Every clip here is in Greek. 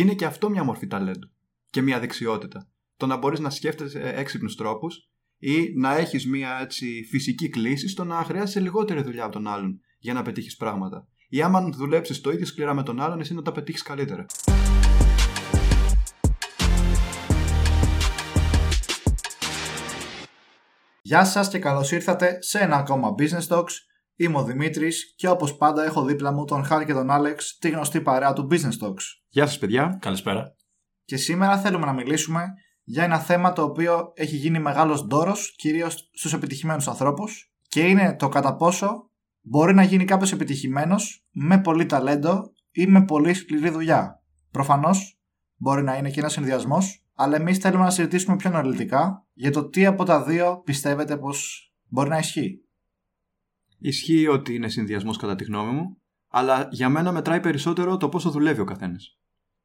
Και είναι και αυτό μια μορφή ταλέντου και μια δεξιότητα. Το να μπορείς να σκέφτεσαι έξυπνους τρόπους ή να έχεις μια έτσι, φυσική κλίση στο να χρειάζεσαι λιγότερη δουλειά από τον άλλον για να πετύχεις πράγματα. Ή άμα δουλέψεις το ίδιο σκληρά με τον άλλον, εσύ να τα πετύχεις καλύτερα. Γεια σας και καλώς ήρθατε σε ένα ακόμα Business Talks. Είμαι ο Δημήτρης και όπως πάντα έχω δίπλα μου τον Χάρη και τον Άλεξ, τη γνωστή παρέα του Business Talks. Γεια σας παιδιά. Καλησπέρα. Και σήμερα θέλουμε να μιλήσουμε για ένα θέμα το οποίο έχει γίνει μεγάλος ντόρος, κυρίως στους επιτυχημένους ανθρώπους και είναι το κατά πόσο μπορεί να γίνει κάποιος επιτυχημένος με πολύ ταλέντο ή με πολύ σκληρή δουλειά. Προφανώς μπορεί να είναι και ένας συνδυασμός, αλλά εμείς θέλουμε να συζητήσουμε πιο αναλυτικά για το τι από τα δύο πιστεύετε πως μπορεί να ισχύει. Ισχύει ότι είναι συνδυασμός κατά τη γνώμη μου, αλλά για μένα μετράει περισσότερο το πόσο δουλεύει ο καθένας.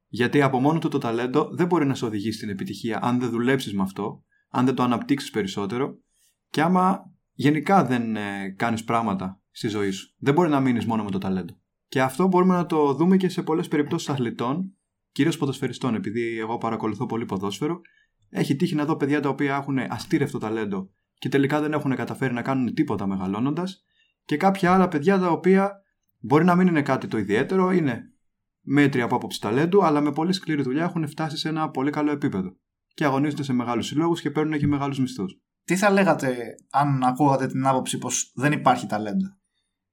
Γιατί από μόνο του το ταλέντο δεν μπορεί να σε οδηγήσει στην επιτυχία αν δεν δουλέψεις με αυτό, αν δεν το αναπτύξεις περισσότερο και άμα γενικά δεν ε, κάνεις πράγματα στη ζωή σου. Δεν μπορεί να μείνεις μόνο με το ταλέντο. Και αυτό μπορούμε να το δούμε και σε πολλές περιπτώσεις αθλητών, κυρίως ποδοσφαιριστών, επειδή εγώ παρακολουθώ πολύ ποδόσφαιρο. Έχει τύχει να δω παιδιά τα οποία έχουν αστήρευτο ταλέντο και τελικά δεν έχουν καταφέρει να κάνουν τίποτα μεγαλώνοντας, και κάποια άλλα παιδιά τα οποία μπορεί να μην είναι κάτι το ιδιαίτερο, είναι μέτρια από άποψη ταλέντου, αλλά με πολύ σκληρή δουλειά έχουν φτάσει σε ένα πολύ καλό επίπεδο. Και αγωνίζονται σε μεγάλους συλλόγους και παίρνουν και μεγάλους μισθούς. Τι θα λέγατε αν ακούγατε την άποψη πως δεν υπάρχει ταλέντο;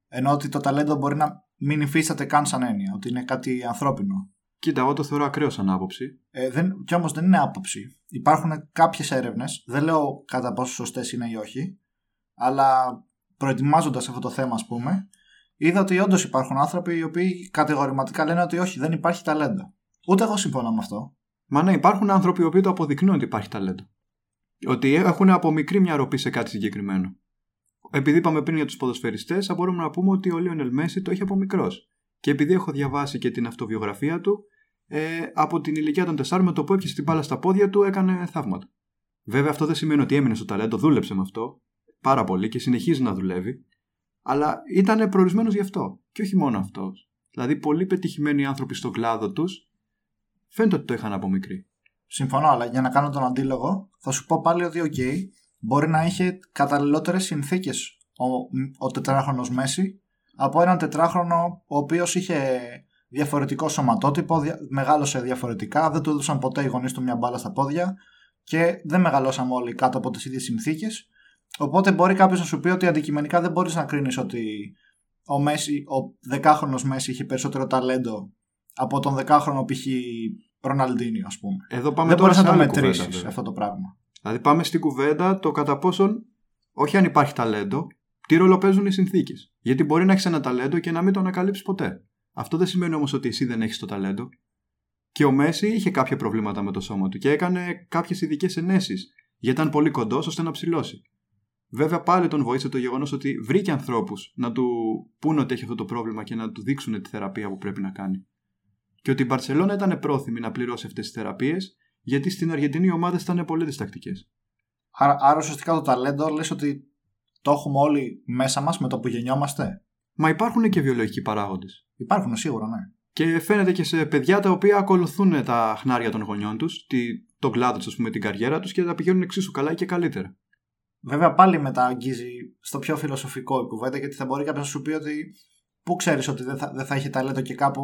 Ενώ ότι το ταλέντο μπορεί να μην υφίσταται καν σαν έννοια, ότι είναι κάτι ανθρώπινο. Κοίτα, εγώ το θεωρώ ακραίο σαν άποψη. Ε, δεν, κι όμως δεν είναι άποψη. Υπάρχουν κάποιες έρευνες, δεν λέω κατά πόσο σωστές είναι ή όχι, αλλά προετοιμάζοντας αυτό το θέμα, ας πούμε, είδα ότι όντως υπάρχουν άνθρωποι οι οποίοι κατηγορηματικά λένε ότι όχι, δεν υπάρχει ταλέντο. Ούτε εγώ συμφωνώ με αυτό. Μα ναι, υπάρχουν άνθρωποι οι οποίοι το αποδεικνύουν ότι υπάρχει ταλέντο. Ότι έχουν από μικρή μια ροπή σε κάτι συγκεκριμένο. Επειδή είπαμε πριν για τους ποδοσφαιριστές, θα μπορούμε να πούμε ότι ο Λίονελ Μέση το έχει από μικρός. Και επειδή έχω διαβάσει και την αυτοβιογραφία του, ε, από την ηλικία των 4 με το που έπιασε την μπάλα στα πόδια του έκανε θαύματα. Βέβαια, αυτό δεν σημαίνει ότι έμεινε στο ταλέντο, δούλεψε με αυτό πάρα πολύ και συνεχίζει να δουλεύει, αλλά ήταν προορισμένος γι' αυτό. Και όχι μόνο αυτός. Δηλαδή, πολλοί πετυχημένοι άνθρωποι στον κλάδο τους φαίνεται ότι το είχαν από μικρή. Συμφωνώ, αλλά για να κάνω τον αντίλογο, θα σου πω πάλι ότι, OK, μπορεί να είχε καταλληλότερες συνθήκες ο, ο τετράχρονος Μέση από έναν τετράχρονο ο οποίος είχε διαφορετικό σωματότυπο, δια, μεγάλωσε διαφορετικά, δεν του έδωσαν ποτέ οι γονείς του μια μπάλα στα πόδια και δεν μεγαλώσαμε όλοι κάτω από τις ίδιες συνθήκες. Οπότε μπορεί κάποιος να σου πει ότι αντικειμενικά δεν μπορείς να κρίνεις ότι ο, Μέση, ο δεκάχρονος Μέση είχε περισσότερο ταλέντο από τον δεκάχρονο π.χ. Ροναλντίνιο, ας πούμε. Εδώ πάμε δεν τώρα μπορείς να σε το άλλη κουβέντα, μετρήσει βέβαια. αυτό το πράγμα. Δηλαδή, πάμε στην κουβέντα το κατά πόσον, όχι αν υπάρχει ταλέντο, τι ρόλο παίζουν οι συνθήκες. Γιατί μπορεί να έχεις ένα ταλέντο και να μην το ανακαλύψεις ποτέ. Αυτό δεν σημαίνει όμως ότι εσύ δεν έχεις το ταλέντο. Και ο Μέση είχε κάποια προβλήματα με το σώμα του και έκανε κάποιες ειδικές ενέσεις, γιατί ήταν πολύ κοντός ώστε να ψηλώσει. Βέβαια, πάλι τον βοήθησε το γεγονός ότι βρήκε ανθρώπους να του πούνε ότι έχει αυτό το πρόβλημα και να του δείξουν τη θεραπεία που πρέπει να κάνει. Και ότι η Μπαρσελόνα ήταν πρόθυμη να πληρώσει αυτές τις θεραπείες, γιατί στην Αργεντινή οι ομάδες ήταν πολύ διστακτικές. Άρα, άρα ουσιαστικά το ταλέντο λες ότι το έχουμε όλοι μέσα μας με το που γεννιόμαστε; Μα υπάρχουν και βιολογικοί παράγοντες. Υπάρχουν σίγουρα, ναι. Και φαίνεται και σε παιδιά τα οποία ακολουθούν τα χνάρια των γονιών τους, τον κλάδο τους, ας πούμε, την καριέρα τους και τα πηγαίνουν εξίσου καλά και καλύτερα. Βέβαια πάλι μετά αγγίζει στο πιο φιλοσοφικό η κουβέντα γιατί θα μπορεί κάποιος να σου πει ότι πού ξέρεις ότι δεν θα, δεν θα έχει ταλέντο και κάπου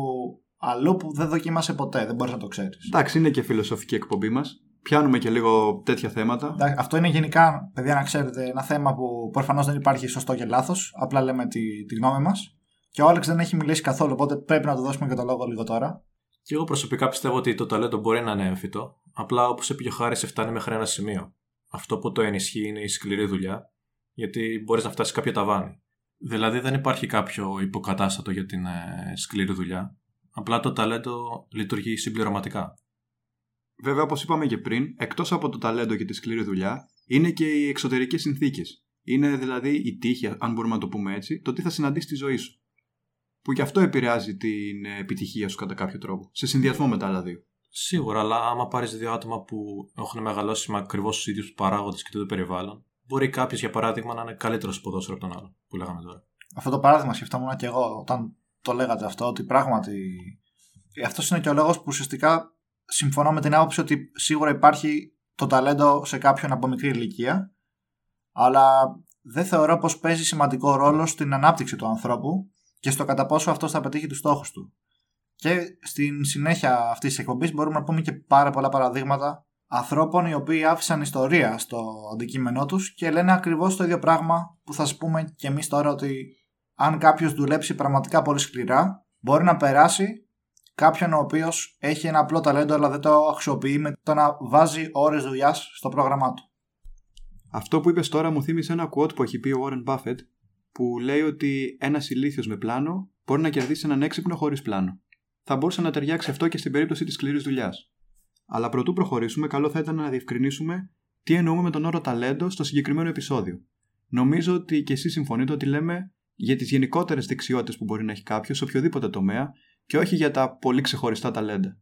αλλού που δεν δοκίμασε ποτέ, δεν μπορείς να το ξέρεις. Εντάξει, είναι και φιλοσοφική εκπομπή μας. Πιάνουμε και λίγο τέτοια θέματα. Εντάξει, Αυτό είναι γενικά, παιδιά, να ξέρετε, ένα θέμα που προφανώς δεν υπάρχει σωστό και λάθος. Απλά λέμε τη, τη γνώμη μας. Και ο Άλεξ δεν έχει μιλήσει καθόλου, οπότε πρέπει να του δώσουμε και το λόγο λίγο τώρα. Και εγώ προσωπικά πιστεύω ότι το ταλέντο μπορεί να είναι έμφυτο. Απλά όπως είπε και ο Χάρης, φτάνει μέχρι ένα σημείο. Αυτό που το ενισχύει είναι η σκληρή δουλειά, γιατί μπορείς να φτάσεις κάποιο ταβάνι. Δηλαδή δεν υπάρχει κάποιο υποκατάστατο για την ε, σκληρή δουλειά. Απλά το ταλέντο λειτουργεί συμπληρωματικά. Βέβαια, όπως είπαμε και πριν, εκτός από το ταλέντο και τη σκληρή δουλειά, είναι και οι εξωτερικές συνθήκες. Είναι δηλαδή η τύχη, αν μπορούμε να το πούμε έτσι, το τι θα συναντήσεις στη ζωή σου. Που και αυτό επηρεάζει την επιτυχία σου κατά κάποιο τρόπο. Σε συνδυασμό με τα άλλα δύο. Σίγουρα, αλλά άμα πάρεις δύο άτομα που έχουν μεγαλώσει με ακριβώς τους ίδιους παράγοντες και το ίδιο περιβάλλον, μπορεί κάποιος για παράδειγμα να είναι καλύτερος στο ποδόσφαιρο από τον άλλο, που λέγαμε τώρα. Αυτό το παράδειγμα σκεφτόμουν και εγώ όταν το λέγατε αυτό, ότι πράγματι Αυτός είναι και ο λόγος που ουσιαστικά συμφωνώ με την άποψη ότι σίγουρα υπάρχει το ταλέντο σε κάποιον από μικρή ηλικία, αλλά δεν θεωρώ πως παίζει σημαντικό ρόλο στην ανάπτυξη του ανθρώπου και στο κατά πόσο αυτός θα πετύχει τους στόχους του. Και στην συνέχεια αυτής της εκπομπής μπορούμε να πούμε και πάρα πολλά παραδείγματα ανθρώπων οι οποίοι άφησαν ιστορία στο αντικείμενό τους και λένε ακριβώς το ίδιο πράγμα που θα σας πούμε και εμείς τώρα ότι αν κάποιος δουλέψει πραγματικά πολύ σκληρά μπορεί να περάσει κάποιον ο οποίος έχει ένα απλό ταλέντο αλλά δεν το αξιοποιεί με το να βάζει ώρες δουλειάς στο πρόγραμμά του. Αυτό που είπες τώρα μου θύμισε ένα quote που έχει πει ο Warren Buffett που λέει ότι ένας ηλίθιος με πλάνο μπορεί να κερδίσει έναν έξυπνο χωρίς πλάνο. Θα μπορούσε να ταιριάξει αυτό και στην περίπτωση της σκληρής δουλειάς. Αλλά προτού προχωρήσουμε, καλό θα ήταν να διευκρινίσουμε τι εννοούμε με τον όρο ταλέντο στο συγκεκριμένο επεισόδιο. Νομίζω ότι και εσείς συμφωνείτε ότι λέμε για τις γενικότερες δεξιότητες που μπορεί να έχει κάποιος σε οποιοδήποτε τομέα και όχι για τα πολύ ξεχωριστά ταλέντα.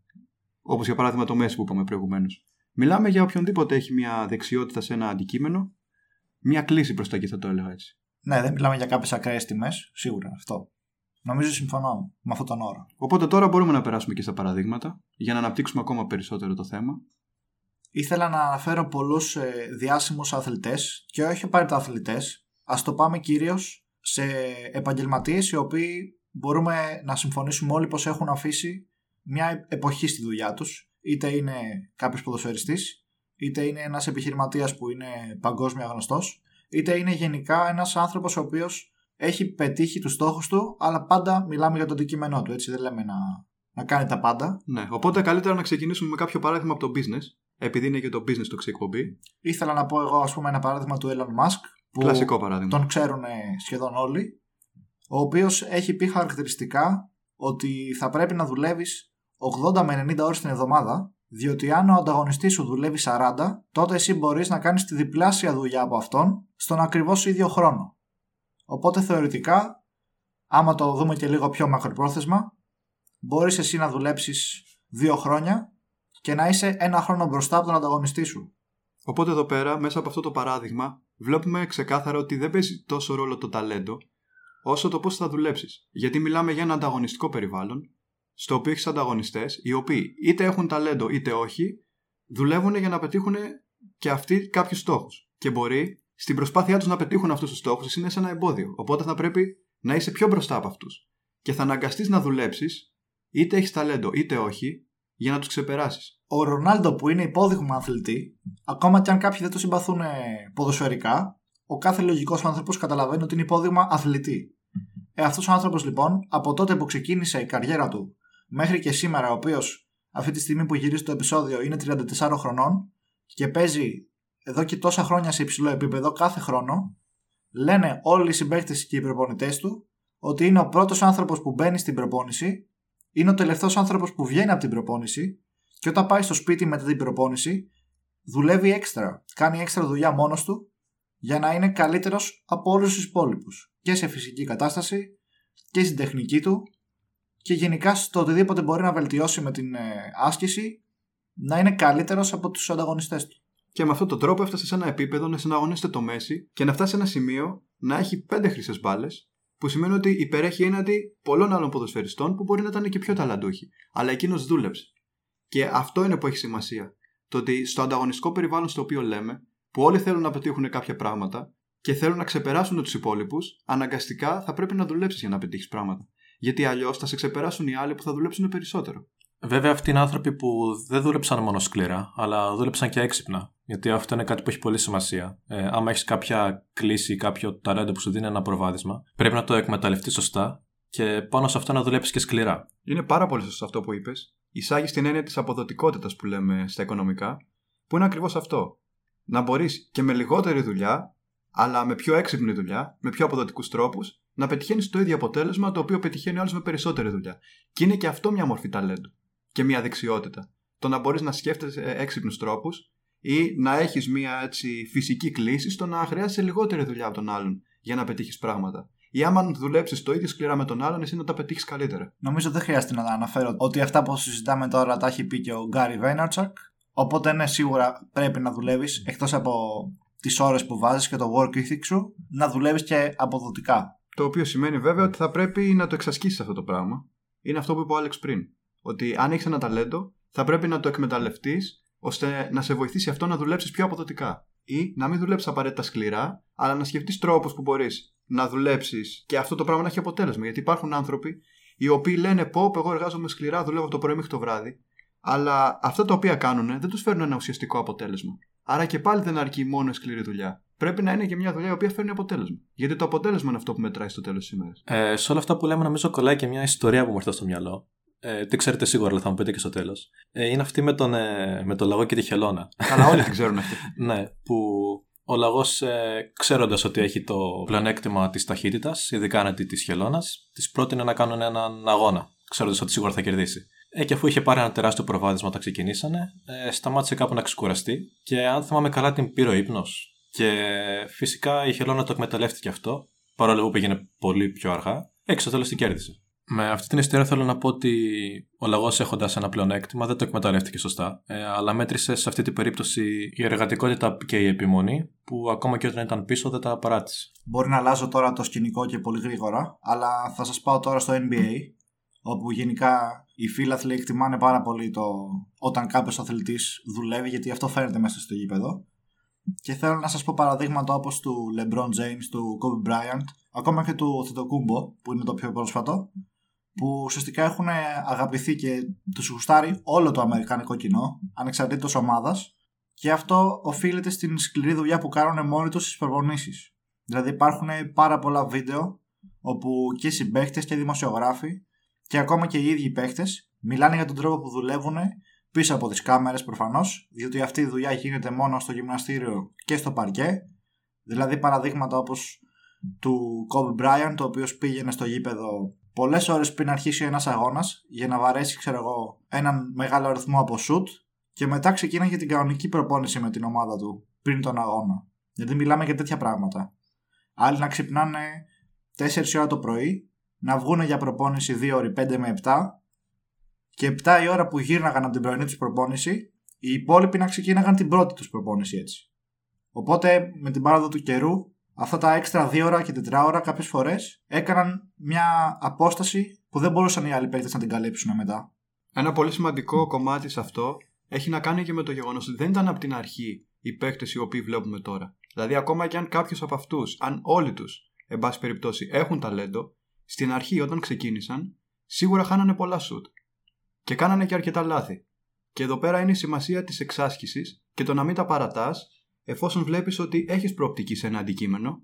Όπως για παράδειγμα το μέση που είπαμε προηγουμένως. Μιλάμε για οποιονδήποτε έχει μια δεξιότητα σε ένα αντικείμενο, μια κλίση προς τα εκεί θα το έλεγα έτσι. Ναι, δεν μιλάμε για κάποιες ακραίες τιμές, σίγουρα αυτό. Νομίζω συμφωνώ με αυτόν τον όρο. Οπότε τώρα μπορούμε να περάσουμε και στα παραδείγματα για να αναπτύξουμε ακόμα περισσότερο το θέμα. Ήθελα να αναφέρω πολλούς ε, διάσημους αθλητές και όχι απαραίτητα αθλητές. Α το πάμε κυρίως σε επαγγελματίες οι οποίοι μπορούμε να συμφωνήσουμε όλοι πως έχουν αφήσει μια εποχή στη δουλειά τους. Είτε είναι κάποιος ποδοσφαιριστής, είτε είναι ένας επιχειρηματίας που είναι παγκόσμια γνωστός, είτε είναι γενικά ένας άνθρωπος ο οποίος έχει πετύχει τους στόχους του, αλλά πάντα μιλάμε για το αντικείμενό του. Έτσι δεν λέμε να, να κάνει τα πάντα. Ναι, οπότε καλύτερα να ξεκινήσουμε με κάποιο παράδειγμα από το business, επειδή είναι και το business το ξεκομπή. Ήθελα να πω εγώ, ας πούμε, ένα παράδειγμα του Elon Musk. Που Κλασικό παράδειγμα. Τον ξέρουν σχεδόν όλοι. Ο οποίος έχει πει χαρακτηριστικά ότι θα πρέπει να δουλεύεις 80 με 90 ώρες την εβδομάδα, διότι αν ο ανταγωνιστής σου δουλεύει 40, τότε εσύ μπορείς να κάνεις τη διπλάσια δουλειά από αυτόν στον ακριβώς ίδιο χρόνο. Οπότε θεωρητικά, άμα το δούμε και λίγο πιο μακροπρόθεσμα, μπορείς εσύ να δουλέψεις δύο χρόνια και να είσαι ένα χρόνο μπροστά από τον ανταγωνιστή σου. Οπότε εδώ πέρα, μέσα από αυτό το παράδειγμα, βλέπουμε ξεκάθαρα ότι δεν παίζει τόσο ρόλο το ταλέντο, όσο το πώς θα δουλέψεις. Γιατί μιλάμε για ένα ανταγωνιστικό περιβάλλον, στο οποίο έχεις ανταγωνιστές, οι οποίοι είτε έχουν ταλέντο είτε όχι, δουλεύουν για να πετύχουν και αυτοί κάποιους στόχους. Και μπορεί στην προσπάθειά τους να πετύχουν αυτούς τους στόχους, εσύ είναι σε ένα εμπόδιο. Οπότε θα πρέπει να είσαι πιο μπροστά από αυτούς. Και θα αναγκαστείς να δουλέψεις, είτε έχεις ταλέντο είτε όχι, για να τους ξεπεράσεις. Ο Ρονάλντο που είναι υπόδειγμα αθλητή, ακόμα και αν κάποιοι δεν το συμπαθούν ποδοσφαιρικά, ο κάθε λογικός άνθρωπος καταλαβαίνει ότι είναι υπόδειγμα αθλητή. Ε, αυτός ο άνθρωπος λοιπόν, από τότε που ξεκίνησε η καριέρα του μέχρι και σήμερα, ο οποίος αυτή τη στιγμή που γυρίζει το επεισόδιο είναι 34 χρονών και παίζει εδώ και τόσα χρόνια σε υψηλό επίπεδο κάθε χρόνο, λένε όλοι οι συμπαίκτες και οι προπονητές του ότι είναι ο πρώτος άνθρωπος που μπαίνει στην προπόνηση, είναι ο τελευταίος άνθρωπος που βγαίνει από την προπόνηση και όταν πάει στο σπίτι μετά την προπόνηση, δουλεύει έξτρα. Κάνει έξτρα δουλειά μόνος του για να είναι καλύτερος από όλους τους υπόλοιπους. Και σε φυσική κατάσταση και στην τεχνική του και γενικά στο οτιδήποτε μπορεί να βελτιώσει με την ε, άσκηση να είναι καλύτερος από τους ανταγωνιστές του. Και με αυτόν τον τρόπο έφτασε σε ένα επίπεδο να συναγωνίζεται το Μέση και να φτάσει σε ένα σημείο να έχει πέντε χρυσές μπάλες, που σημαίνει ότι υπερέχει έναντι πολλών άλλων ποδοσφαιριστών που μπορεί να ήταν και πιο ταλαντούχοι. Αλλά εκείνος δούλεψε. Και αυτό είναι που έχει σημασία. Το ότι στο ανταγωνιστικό περιβάλλον στο οποίο λέμε, που όλοι θέλουν να πετύχουν κάποια πράγματα και θέλουν να ξεπεράσουν τους υπόλοιπους, αναγκαστικά θα πρέπει να δουλέψεις για να πετύχεις πράγματα. Γιατί αλλιώς θα σε ξεπεράσουν οι άλλοι που θα δουλέψουν περισσότερο. Βέβαια, αυτοί είναι άνθρωποι που δεν δούλεψαν μόνο σκληρά, αλλά δούλεψαν και έξυπνα. Γιατί αυτό είναι κάτι που έχει πολύ σημασία. Ε, άμα έχεις κάποια κλίση ή κάποιο ταλέντο που σου δίνει ένα προβάδισμα, πρέπει να το εκμεταλλευτείς σωστά και πάνω σε αυτό να δουλέψεις και σκληρά. Είναι πάρα πολύ σωστό αυτό που είπες. Εισάγεις την έννοια της αποδοτικότητας που λέμε στα οικονομικά, που είναι ακριβώς αυτό. Να μπορείς και με λιγότερη δουλειά, αλλά με πιο έξυπνη δουλειά, με πιο αποδοτικούς τρόπους, να πετυχαίνεις το ίδιο αποτέλεσμα το οποίο πετυχαίνει ο άλλος με περισσότερη δουλειά. Και είναι και αυτό μια μορφή ταλέντου και μια δεξιότητα. Το να μπορείς να σκέφτεσαι έξυπνους τρόπους ή να έχεις μια έτσι, φυσική κλίση στο να χρειάζεσαι λιγότερη δουλειά από τον άλλον για να πετύχεις πράγματα. Ή άμα δουλέψεις το ίδιο σκληρά με τον άλλον, εσύ να τα πετύχεις καλύτερα. Νομίζω δεν χρειάζεται να αναφέρω ότι αυτά που συζητάμε τώρα τα έχει πει και ο Γκάρι Βέιναρτσακ. Οπότε ναι, σίγουρα πρέπει να δουλεύεις εκτός από τις ώρες που βάζεις και το work ethic σου, να δουλεύεις και αποδοτικά. Το οποίο σημαίνει βέβαια ότι θα πρέπει να το εξασκήσεις αυτό το πράγμα. Είναι αυτό που είπε ο Άλεξ πριν Ότι αν έχεις ένα ταλέντο, θα πρέπει να το εκμεταλλευτείς ώστε να σε βοηθήσει αυτό να δουλέψεις πιο αποδοτικά. Ή να μην δουλέψεις απαραίτητα σκληρά, αλλά να σκεφτείς τρόπους που μπορείς να δουλέψεις και αυτό το πράγμα να έχει αποτέλεσμα. Γιατί υπάρχουν άνθρωποι οι οποίοι λένε πω, εγώ εργάζομαι σκληρά, δουλεύω από το πρωί μέχρι το βράδυ, αλλά αυτά τα οποία κάνουν δεν τους φέρνουν ένα ουσιαστικό αποτέλεσμα. Άρα και πάλι δεν αρκεί μόνο σκληρή δουλειά. Πρέπει να είναι και μια δουλειά η οποία φέρνει αποτέλεσμα. Γιατί το αποτέλεσμα είναι αυτό που μετράει στο τέλος της ημέρας. Ε, σε όλα αυτά που λέμε, νομίζω κολλάει και μια ιστορία που μου έρθει στο μυαλό. Ε, τι ξέρετε σίγουρα, αλλά θα μου πείτε και στο τέλος. Ε, είναι αυτή με τον, ε, με τον λαγό και τη χελώνα. Καλά, όλοι την ξέρουν αυτή. ναι, που ο λαγός, ε, ξέροντας ότι έχει το πλεονέκτημα της ταχύτητας, ειδικά αντι της χελώνας, της πρότεινε να κάνουν έναν αγώνα, ξέροντας ότι σίγουρα θα κερδίσει. Ε, και αφού είχε πάρει ένα τεράστιο προβάδισμα όταν ξεκινήσανε, ε, σταμάτησε κάπου να ξεκουραστεί και αν θυμάμαι καλά την πήρε ο ύπνος. Και φυσικά η Χελώνα το εκμεταλλεύτηκε αυτό, παρόλο που πήγαινε πολύ πιο αργά. Έξω τέλος την κέρδισε. Με αυτή την ιστορία θέλω να πω ότι ο λαγός έχοντας ένα πλεονέκτημα δεν το εκμεταλλεύτηκε σωστά, ε, αλλά μέτρησε σε αυτή την περίπτωση η εργατικότητα και η επιμονή που ακόμα και όταν ήταν πίσω δεν τα παράτησε. Μπορεί να αλλάζω τώρα το σκηνικό και πολύ γρήγορα, αλλά θα σας πάω τώρα στο NBA, όπου γενικά οι φίλαθλοι εκτιμάνε πάρα πολύ το όταν κάποιος αθλητής δουλεύει, γιατί αυτό φαίνεται μέσα στο γήπεδο. Και θέλω να σας πω παραδείγματα όπως του LeBron James, του Kobe Bryant, ακόμα και του Θετοκούμπο, που είναι το πιο πρόσφατο, που ουσιαστικά έχουν αγαπηθεί και τους γουστάρει όλο το αμερικανικό κοινό, ανεξαρτήτως ομάδας, και αυτό οφείλεται στην σκληρή δουλειά που κάνουν μόνοι τους στις προπονήσεις. Δηλαδή υπάρχουν πάρα πολλά βίντεο όπου και συμπαίχτε και δημοσιογράφοι και ακόμα και οι ίδιοι παίχτε μιλάνε για τον τρόπο που δουλεύουν πίσω από τις κάμερες προφανώς, διότι αυτή η δουλειά γίνεται μόνο στο γυμναστήριο και στο παρκέ. Δηλαδή παραδείγματα όπως του Kobe Bryant, ο οποίος πήγαινε στο γήπεδο πολλές ώρες πριν αρχίσει ένας αγώνας για να βαρέσει, ξέρω εγώ, έναν μεγάλο αριθμό από σουτ και μετά ξεκίναγε την κανονική προπόνηση με την ομάδα του πριν τον αγώνα. Γιατί μιλάμε για τέτοια πράγματα. Άλλοι να ξυπνάνε 4 ώρα το πρωί, να βγουν για προπόνηση 2 ώρες 5 με 7 και 7 η ώρα που γύρναγαν από την πρωινή τους προπόνηση, οι υπόλοιποι να ξεκίναγαν την πρώτη τους προπόνηση έτσι. Οπότε με την πάροδο του καιρού, αυτά τα έξτρα 2 ώρα και 4 ώρα κάποιες φορές έκαναν μια απόσταση που δεν μπορούσαν οι άλλοι παίκτες να την καλύψουν μετά. Ένα πολύ σημαντικό κομμάτι σε αυτό έχει να κάνει και με το γεγονός ότι δεν ήταν από την αρχή οι παίκτες οι οποίοι βλέπουμε τώρα. Δηλαδή, ακόμα και αν κάποιος από αυτούς, αν όλοι τους, εν πάση περιπτώσει, έχουν ταλέντο, στην αρχή όταν ξεκίνησαν, σίγουρα χάνανε πολλά σουτ και κάνανε και αρκετά λάθη. Και εδώ πέρα είναι η σημασία της εξάσκησης και το να μην τα παρατάς εφόσον βλέπεις ότι έχεις προοπτική σε ένα αντικείμενο,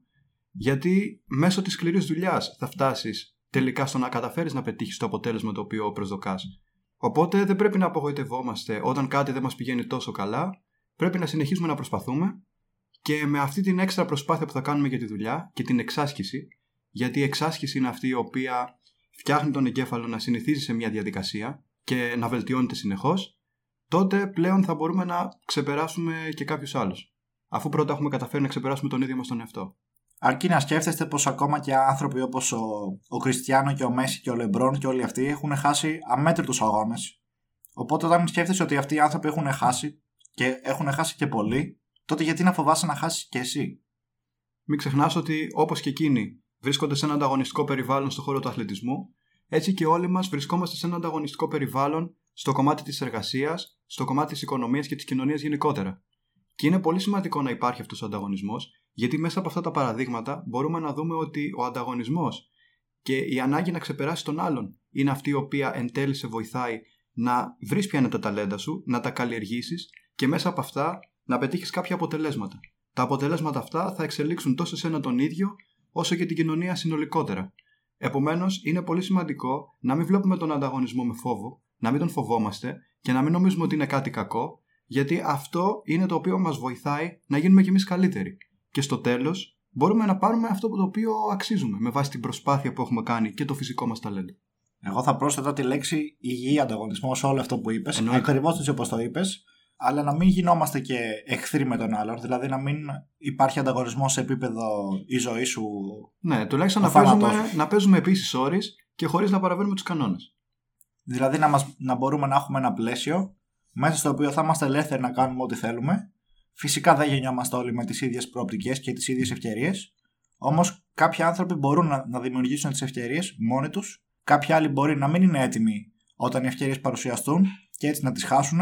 γιατί μέσω της σκληρής δουλειάς θα φτάσεις τελικά στο να καταφέρεις να πετύχεις το αποτέλεσμα το οποίο προσδοκάς. Οπότε δεν πρέπει να απογοητευόμαστε όταν κάτι δεν μας πηγαίνει τόσο καλά, πρέπει να συνεχίσουμε να προσπαθούμε και με αυτή την έξτρα προσπάθεια που θα κάνουμε για τη δουλειά και την εξάσκηση, γιατί η εξάσκηση είναι αυτή η οποία φτιάχνει τον εγκέφαλο να συνηθίζει σε μια διαδικασία και να βελτιώνεται συνεχώς, τότε πλέον θα μπορούμε να ξεπεράσουμε και κάποιους άλλους. Αφού πρώτα έχουμε καταφέρει να ξεπεράσουμε τον ίδιο μας τον εαυτό. Αρκεί να σκέφτεστε πως ακόμα και άνθρωποι όπως ο, ο Κριστιανό και ο Μέση και ο Λεμπρόν και όλοι αυτοί έχουν χάσει αμέτρητους αγώνες. Οπότε όταν σκέφτεσαι ότι αυτοί οι άνθρωποι έχουν χάσει και έχουν χάσει και πολύ, τότε γιατί να φοβάσαι να χάσεις και εσύ; Μην ξεχνάς ότι όπως και εκείνοι βρίσκονται σε ένα ανταγωνιστικό περιβάλλον στον χώρο του αθλητισμού, έτσι και όλοι μας βρισκόμαστε σε ένα ανταγωνιστικό περιβάλλον στο κομμάτι της εργασίας, στο κομμάτι της οικονομίας και της κοινωνίας γενικότερα. Και είναι πολύ σημαντικό να υπάρχει αυτός ο ανταγωνισμός, γιατί μέσα από αυτά τα παραδείγματα μπορούμε να δούμε ότι ο ανταγωνισμός και η ανάγκη να ξεπεράσει τον άλλον είναι αυτή η οποία εν τέλει σε βοηθάει να βρεις ποια είναι τα ταλέντα σου, να τα καλλιεργήσεις και μέσα από αυτά να πετύχεις κάποια αποτελέσματα. Τα αποτελέσματα αυτά θα εξελίξουν τόσο σε ένα τον ίδιο, όσο και την κοινωνία συνολικότερα. Επομένως, είναι πολύ σημαντικό να μην βλέπουμε τον ανταγωνισμό με φόβο, να μην τον φοβόμαστε και να μην νομίζουμε ότι είναι κάτι κακό, γιατί αυτό είναι το οποίο μας βοηθάει να γίνουμε κι εμείς καλύτεροι. Και στο τέλος, μπορούμε να πάρουμε αυτό το οποίο αξίζουμε με βάση την προσπάθεια που έχουμε κάνει και το φυσικό μας ταλέντο. Εγώ θα πρόσθετα τη λέξη υγιή ανταγωνισμός σε όλο αυτό που είπες. Ακριβώς έτσι όπως το είπες αλλά να μην γινόμαστε και εχθροί με τον άλλον. Δηλαδή να μην υπάρχει ανταγωνισμός σε επίπεδο η ζωή σου. Ναι, τουλάχιστον να παίζουμε, να παίζουμε επίσης όρεις και χωρίς να παραβαίνουμε τους κανόνες. Δηλαδή να, μας, να μπορούμε να έχουμε ένα πλαίσιο μέσα στο οποίο θα είμαστε ελεύθεροι να κάνουμε ό,τι θέλουμε. Φυσικά δεν γεννιόμαστε όλοι με τις ίδιες προοπτικές και τις ίδιες ευκαιρίες. Όμως κάποιοι άνθρωποι μπορούν να, να δημιουργήσουν τις ευκαιρίες μόνοι τους. Κάποιοι άλλοι μπορεί να μην είναι έτοιμοι όταν οι ευκαιρίες παρουσιαστούν και έτσι να τις χάσουν.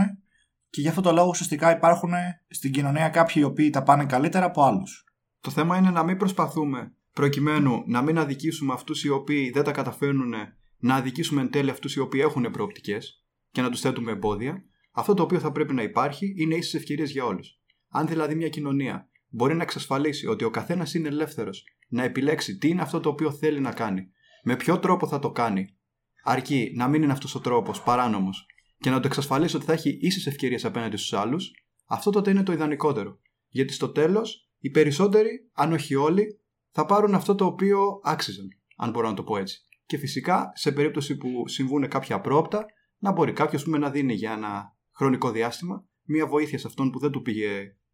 Και γι' αυτό το λόγο ουσιαστικά υπάρχουν στην κοινωνία κάποιοι οι οποίοι τα πάνε καλύτερα από άλλους. Το θέμα είναι να μην προσπαθούμε προκειμένου να μην αδικήσουμε αυτούς οι οποίοι δεν τα καταφέρνουν, να αδικήσουμε εν τέλει αυτούς οι οποίοι έχουν προοπτικές και να τους θέτουμε εμπόδια. Αυτό το οποίο θα πρέπει να υπάρχει είναι ίσες ευκαιρίες για όλους. Αν δηλαδή μια κοινωνία μπορεί να εξασφαλίσει ότι ο καθένας είναι ελεύθερος να επιλέξει τι είναι αυτό το οποίο θέλει να κάνει, με ποιο τρόπο θα το κάνει, αρκεί να μην είναι αυτός ο τρόπος παράνομος και να το εξασφαλίσει ότι θα έχει ίσες ευκαιρίες απέναντι στους άλλους, αυτό τότε είναι το ιδανικότερο. Γιατί στο τέλος, οι περισσότεροι, αν όχι όλοι, θα πάρουν αυτό το οποίο άξιζαν, αν μπορώ να το πω έτσι. Και φυσικά, σε περίπτωση που συμβούν κάποια απρόοπτα, να μπορεί κάποιος να δίνει για ένα χρονικό διάστημα μια βοήθεια σε αυτόν που δεν του πήγε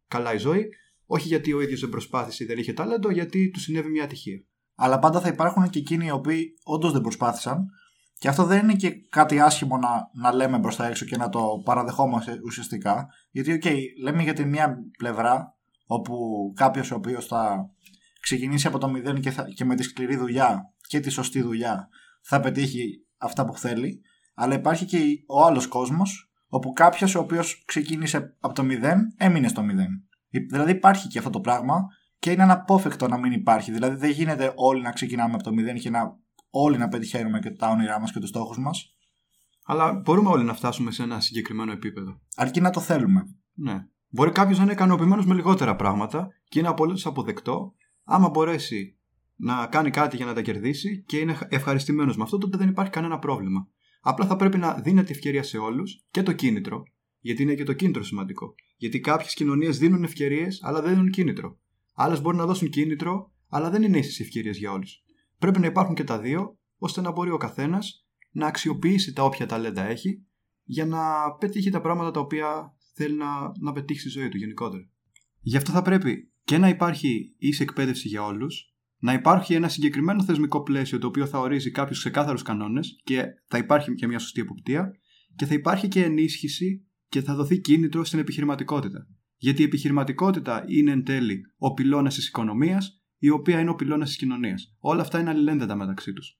καλά η ζωή, όχι γιατί ο ίδιος δεν προσπάθησε ή δεν είχε ταλέντο, γιατί του συνέβη μια ατυχία. Αλλά πάντα θα υπάρχουν και εκείνοι οι οποίοι όντως δεν προσπάθησαν. Και αυτό δεν είναι και κάτι άσχημο να, να λέμε μπροστά έξω και να το παραδεχόμαστε ουσιαστικά. Γιατί, ok, okay, λέμε για τη μία πλευρά, όπου κάποιος ο οποίος θα ξεκινήσει από το μηδέν και, θα, και με τη σκληρή δουλειά και τη σωστή δουλειά θα πετύχει αυτά που θέλει. Αλλά υπάρχει και ο άλλος κόσμος, όπου κάποιος ο οποίος ξεκίνησε από το μηδέν έμεινε στο μηδέν. Δηλαδή υπάρχει και αυτό το πράγμα και είναι αναπόφευκτο να μην υπάρχει. Δηλαδή δεν γίνεται όλοι να ξεκινάμε από το μηδέν και να όλοι να πετυχαίνουμε και τα όνειρά μας και τους στόχους μας. Αλλά μπορούμε όλοι να φτάσουμε σε ένα συγκεκριμένο επίπεδο. Αρκεί να το θέλουμε. Ναι. Μπορεί κάποιος να είναι ικανοποιημένος με λιγότερα πράγματα και είναι απολύτως αποδεκτό. Άμα μπορέσει να κάνει κάτι για να τα κερδίσει και είναι ευχαριστημένος με αυτό, τότε δεν υπάρχει κανένα πρόβλημα. Απλά θα πρέπει να δίνεται ευκαιρία σε όλους και το κίνητρο, γιατί είναι και το κίνητρο σημαντικό. Γιατί κάποιες κοινωνίες δίνουν ευκαιρίες, αλλά δεν δίνουν κίνητρο. Άλλες μπορεί να δώσουν κίνητρο, αλλά δεν είναι ίσες ευκαιρίες για όλους. Πρέπει να υπάρχουν και τα δύο, ώστε να μπορεί ο καθένας να αξιοποιήσει τα όποια ταλέντα έχει για να πετύχει τα πράγματα τα οποία θέλει να, να πετύχει στη ζωή του γενικότερα. Γι' αυτό θα πρέπει και να υπάρχει ίση εκπαίδευση για όλους, να υπάρχει ένα συγκεκριμένο θεσμικό πλαίσιο το οποίο θα ορίζει κάποιους ξεκάθαρους κανόνες και θα υπάρχει και μια σωστή εποπτεία και θα υπάρχει και ενίσχυση και θα δοθεί κίνητρο στην επιχειρηματικότητα. Γιατί η επιχειρηματικότητα είναι εν τέλει ο πυλώνας της οικονομίας, η οποία είναι ο πυλώνας της κοινωνίας. Όλα αυτά είναι αλληλένδετα μεταξύ τους.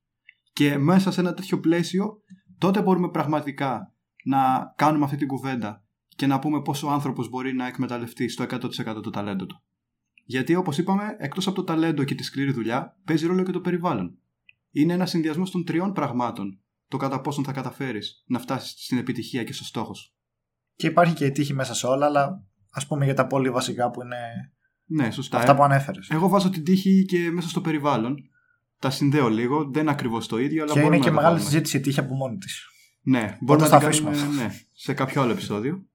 Και μέσα σε ένα τέτοιο πλαίσιο, τότε μπορούμε πραγματικά να κάνουμε αυτή την κουβέντα και να πούμε πόσο ο άνθρωπος μπορεί να εκμεταλλευτεί στο 100% το ταλέντο του. Γιατί όπως είπαμε, εκτός από το ταλέντο και τη σκληρή δουλειά, παίζει ρόλο και το περιβάλλον. Είναι ένα συνδυασμός των τριών πραγμάτων το κατά πόσον θα καταφέρεις να φτάσεις στην επιτυχία και στο στόχο Και υπάρχει και η τύχη μέσα σε όλα, αλλά ας πούμε για τα πολύ βασικά που είναι. Ναι, σωστά. Αυτά που ανέφερες. Εγώ βάζω την τύχη και μέσα στο περιβάλλον. Τα συνδέω λίγο, δεν είναι ακριβώς το ίδιο, αλλά Και είναι και να μεγάλη το βάλουμε. συζήτηση η τύχη από μόνη της. Ναι, μπορούμε τα να την αφήσουμε. κάνουμε ναι, σε κάποιο άλλο επεισόδιο.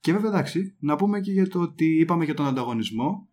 Και βέβαια εντάξει, να πούμε και για το ότι είπαμε για τον ανταγωνισμό,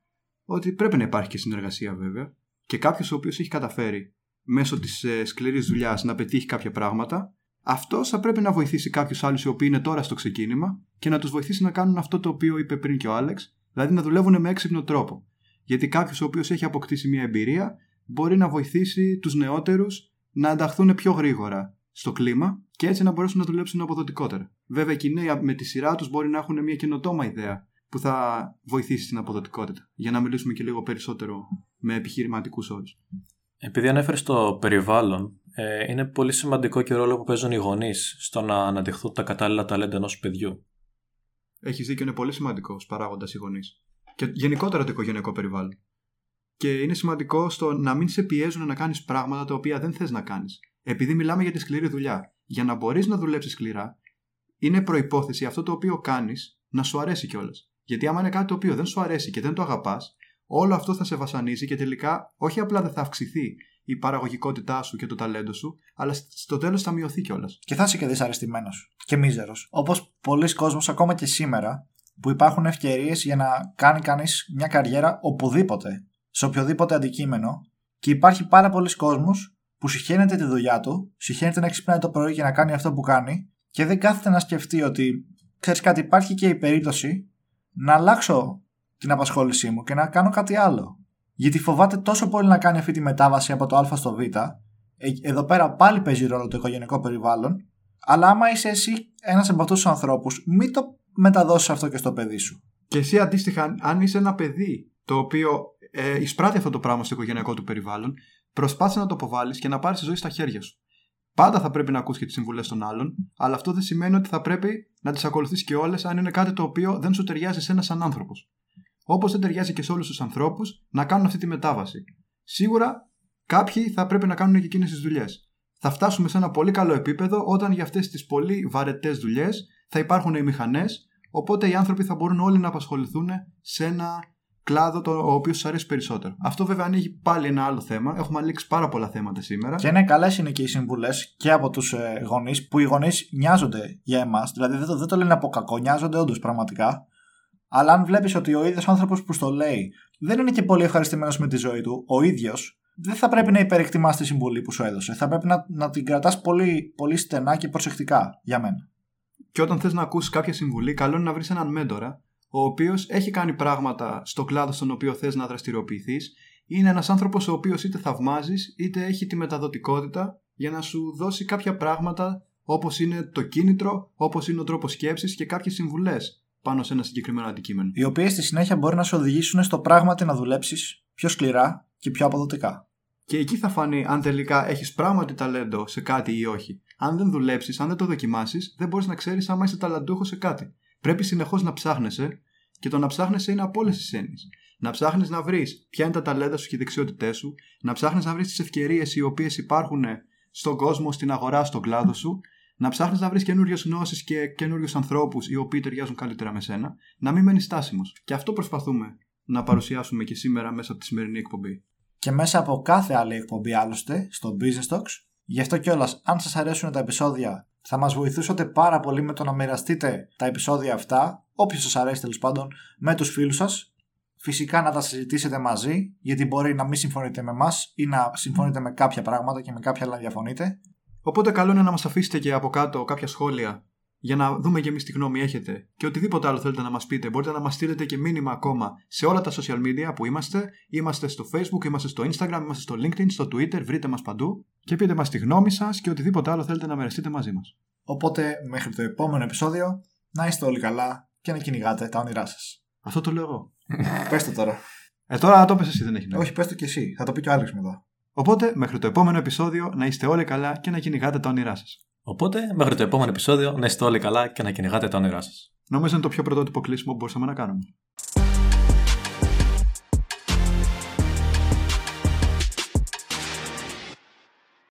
ότι πρέπει να υπάρχει και συνεργασία βέβαια. Και κάποιος ο οποίος έχει καταφέρει μέσω της ε, σκληρής δουλειάς να πετύχει κάποια πράγματα, αυτός θα πρέπει να βοηθήσει κάποιους άλλους οι οποίοι είναι τώρα στο ξεκίνημα και να τους βοηθήσει να κάνουν αυτό το οποίο είπε πριν και ο Άλεξ, δηλαδή να δουλεύουν με έξυπνο τρόπο. Γιατί κάποιος ο οποίος έχει αποκτήσει μια εμπειρία μπορεί να βοηθήσει τους νεότερους να ενταχθούν πιο γρήγορα στο κλίμα και έτσι να μπορέσουν να δουλέψουν αποδοτικότερα. Βέβαια, και οι νέοι με τη σειρά τους μπορεί να έχουν μια καινοτόμα ιδέα που θα βοηθήσει στην αποδοτικότητα. Για να μιλήσουμε και λίγο περισσότερο με επιχειρηματικούς όρους. Επειδή ανέφερες το περιβάλλον, ε, είναι πολύ σημαντικό και ο ρόλο που παίζουν οι γονείς στο να αναδειχθούν τα κατάλληλα ταλέντα ενός παιδιού. Έχεις δίκιο, είναι πολύ σημαντικό παράγοντας οι γονείς. Και γενικότερα το οικογενειακό περιβάλλον. Και είναι σημαντικό στο να μην σε πιέζουν να κάνεις πράγματα τα οποία δεν θες να κάνεις. Επειδή μιλάμε για τη σκληρή δουλειά. Για να μπορείς να δουλέψεις σκληρά, είναι προπόθεση αυτό το οποίο κάνεις να σου αρέσει κιόλας. Γιατί άμα είναι κάτι το οποίο δεν σου αρέσει και δεν το αγαπάς, όλο αυτό θα σε βασανίζει και τελικά όχι απλά δεν θα αυξηθεί η παραγωγικότητά σου και το ταλέντο σου, αλλά στο τέλος θα μειωθεί κιόλας. Και θα είσαι και δυσαρεστημένος και μίζερος. Όπως πολλοί κόσμοι ακόμα και σήμερα, που υπάρχουν ευκαιρίες για να κάνει κανείς μια καριέρα οπουδήποτε, σε οποιοδήποτε αντικείμενο, και υπάρχει πάρα πολλοί κόσμος που συχαίνεται τη δουλειά του, συχαίνεται να ξυπνάει το πρωί και να κάνει αυτό που κάνει, και δεν κάθεται να σκεφτεί ότι ξέρεις κάτι, υπάρχει και η περίπτωση να αλλάξω την απασχόλησή μου και να κάνω κάτι άλλο. Γιατί φοβάται τόσο πολύ να κάνει αυτή τη μετάβαση από το Α στο Β. Ε, Εδώ πέρα πάλι παίζει ρόλο το οικογενειακό περιβάλλον. Αλλά άμα είσαι εσύ ένας από αυτούς τους ανθρώπους, μην το μεταδώσεις αυτό και στο παιδί σου. Και εσύ αντίστοιχα, αν είσαι ένα παιδί το οποίο ε, εισπράττει αυτό το πράγμα στο οικογενειακό του περιβάλλον, προσπάθησε να το αποβάλεις και να πάρεις τη ζωή στα χέρια σου. Πάντα θα πρέπει να ακούς και τις συμβουλές των άλλων, αλλά αυτό δεν σημαίνει ότι θα πρέπει να τις ακολουθείς και όλες αν είναι κάτι το οποίο δεν σου ταιριάζει σε ένα σαν άνθρωπος. Όπως δεν ταιριάζει και σε όλους τους ανθρώπους να κάνουν αυτή τη μετάβαση. Σίγουρα κάποιοι θα πρέπει να κάνουν και εκείνες τις δουλειές. Θα φτάσουμε σε ένα πολύ καλό επίπεδο όταν για αυτές τις πολύ βαρετές δουλειές θα υπάρχουν οι μηχανές, οπότε οι άνθρωποι θα μπορούν όλοι να απασχοληθούν σε ένα κλάδο το ο οποίος σας αρέσει περισσότερο. Αυτό βέβαια ανοίγει πάλι ένα άλλο θέμα. Έχουμε αλήξει πάρα πολλά θέματα σήμερα. Και ναι, καλές είναι και οι συμβουλές και από τους ε, γονείς, που οι γονείς νοιάζονται για εμάς. Δηλαδή δεν το, δεν το λένε από κακό, νοιάζονται όντως πραγματικά. Αλλά αν βλέπεις ότι ο ίδιος άνθρωπος που στο λέει δεν είναι και πολύ ευχαριστημένος με τη ζωή του, ο ίδιος δεν θα πρέπει να υπερεκτιμάς τη συμβουλή που σου έδωσε. Θα πρέπει να, να την κρατάς πολύ, πολύ στενά και προσεκτικά για μένα. Και όταν θες να ακούσεις κάποια συμβουλή, καλό είναι να βρεις έναν μέντορα, ο οποίος έχει κάνει πράγματα στο κλάδο στον οποίο θες να δραστηριοποιηθείς. Είναι ένας άνθρωπος ο οποίος είτε θαυμάζεις, είτε έχει τη μεταδοτικότητα για να σου δώσει κάποια πράγματα όπως είναι το κίνητρο, όπως είναι ο τρόπος σκέψης και κάποιες συμβουλές πάνω σε ένα συγκεκριμένο αντικείμενο. Οι οποίες στη συνέχεια μπορεί να σε οδηγήσουν στο πράγματι να δουλέψεις πιο σκληρά και πιο αποδοτικά. Και εκεί θα φανεί αν τελικά έχεις πράγματι ταλέντο σε κάτι ή όχι. Αν δεν δουλέψεις, αν δεν το δοκιμάσεις, δεν μπορείς να ξέρεις αν είσαι ταλαντούχος σε κάτι. Πρέπει συνεχώς να ψάχνεσαι και το να ψάχνεσαι είναι από όλες τις έννοιες. Να ψάχνεις να βρεις ποια είναι τα ταλέντα σου και οι δεξιότητές σου, να ψάχνεις να βρεις τις ευκαιρίες οι οποίες υπάρχουν στον κόσμο, στην αγορά, στον κλάδο σου, να ψάχνεις να βρεις καινούριες γνώσεις και καινούριους ανθρώπους οι οποίοι ταιριάζουν καλύτερα με σένα, να μην μένεις στάσιμος. Και αυτό προσπαθούμε να παρουσιάσουμε και σήμερα μέσα από τη σημερινή εκπομπή. Και μέσα από κάθε άλλη εκπομπή άλλωστε στο Business Talks. Γι' αυτό κιόλας, αν σας αρέσουν τα επεισόδια, θα μας βοηθούσατε πάρα πολύ με το να μοιραστείτε τα επεισόδια αυτά, όποιο σας αρέσει τέλος πάντων, με τους φίλους σας. Φυσικά να τα συζητήσετε μαζί, γιατί μπορεί να μην συμφωνείτε με εμάς ή να συμφωνείτε με κάποια πράγματα και με κάποια άλλα διαφωνείτε. Οπότε καλό είναι να μας αφήσετε και από κάτω κάποια σχόλια για να δούμε και εμείς τι γνώμη έχετε. Και οτιδήποτε άλλο θέλετε να μας πείτε, μπορείτε να μας στείλετε και μήνυμα ακόμα σε όλα τα social media που είμαστε. Είμαστε στο Facebook, είμαστε στο Instagram, είμαστε στο LinkedIn, στο Twitter, βρείτε μας παντού. Και πείτε μας τη γνώμη σας και οτιδήποτε άλλο θέλετε να μοιραστείτε μαζί μας. Οπότε μέχρι το επόμενο επεισόδιο να είστε όλοι καλά και να κυνηγάτε τα όνειρά σας. Αυτό το λέω εγώ. πες το τώρα. Ε, τώρα το πες εσύ, δεν έχει νόημα. Όχι, πες το κι εσύ. Θα το πει κι ο Άλεξ μετά. Οπότε, μέχρι το επόμενο επεισόδιο, να είστε όλοι καλά και να κυνηγάτε τα όνειρά σας. Οπότε, μέχρι το επόμενο επεισόδιο, να είστε όλοι καλά και να κυνηγάτε τα όνειρά σας. Νομίζω είναι το πιο πρωτότυπο κλείσιμο που μπορούσαμε να κάνουμε.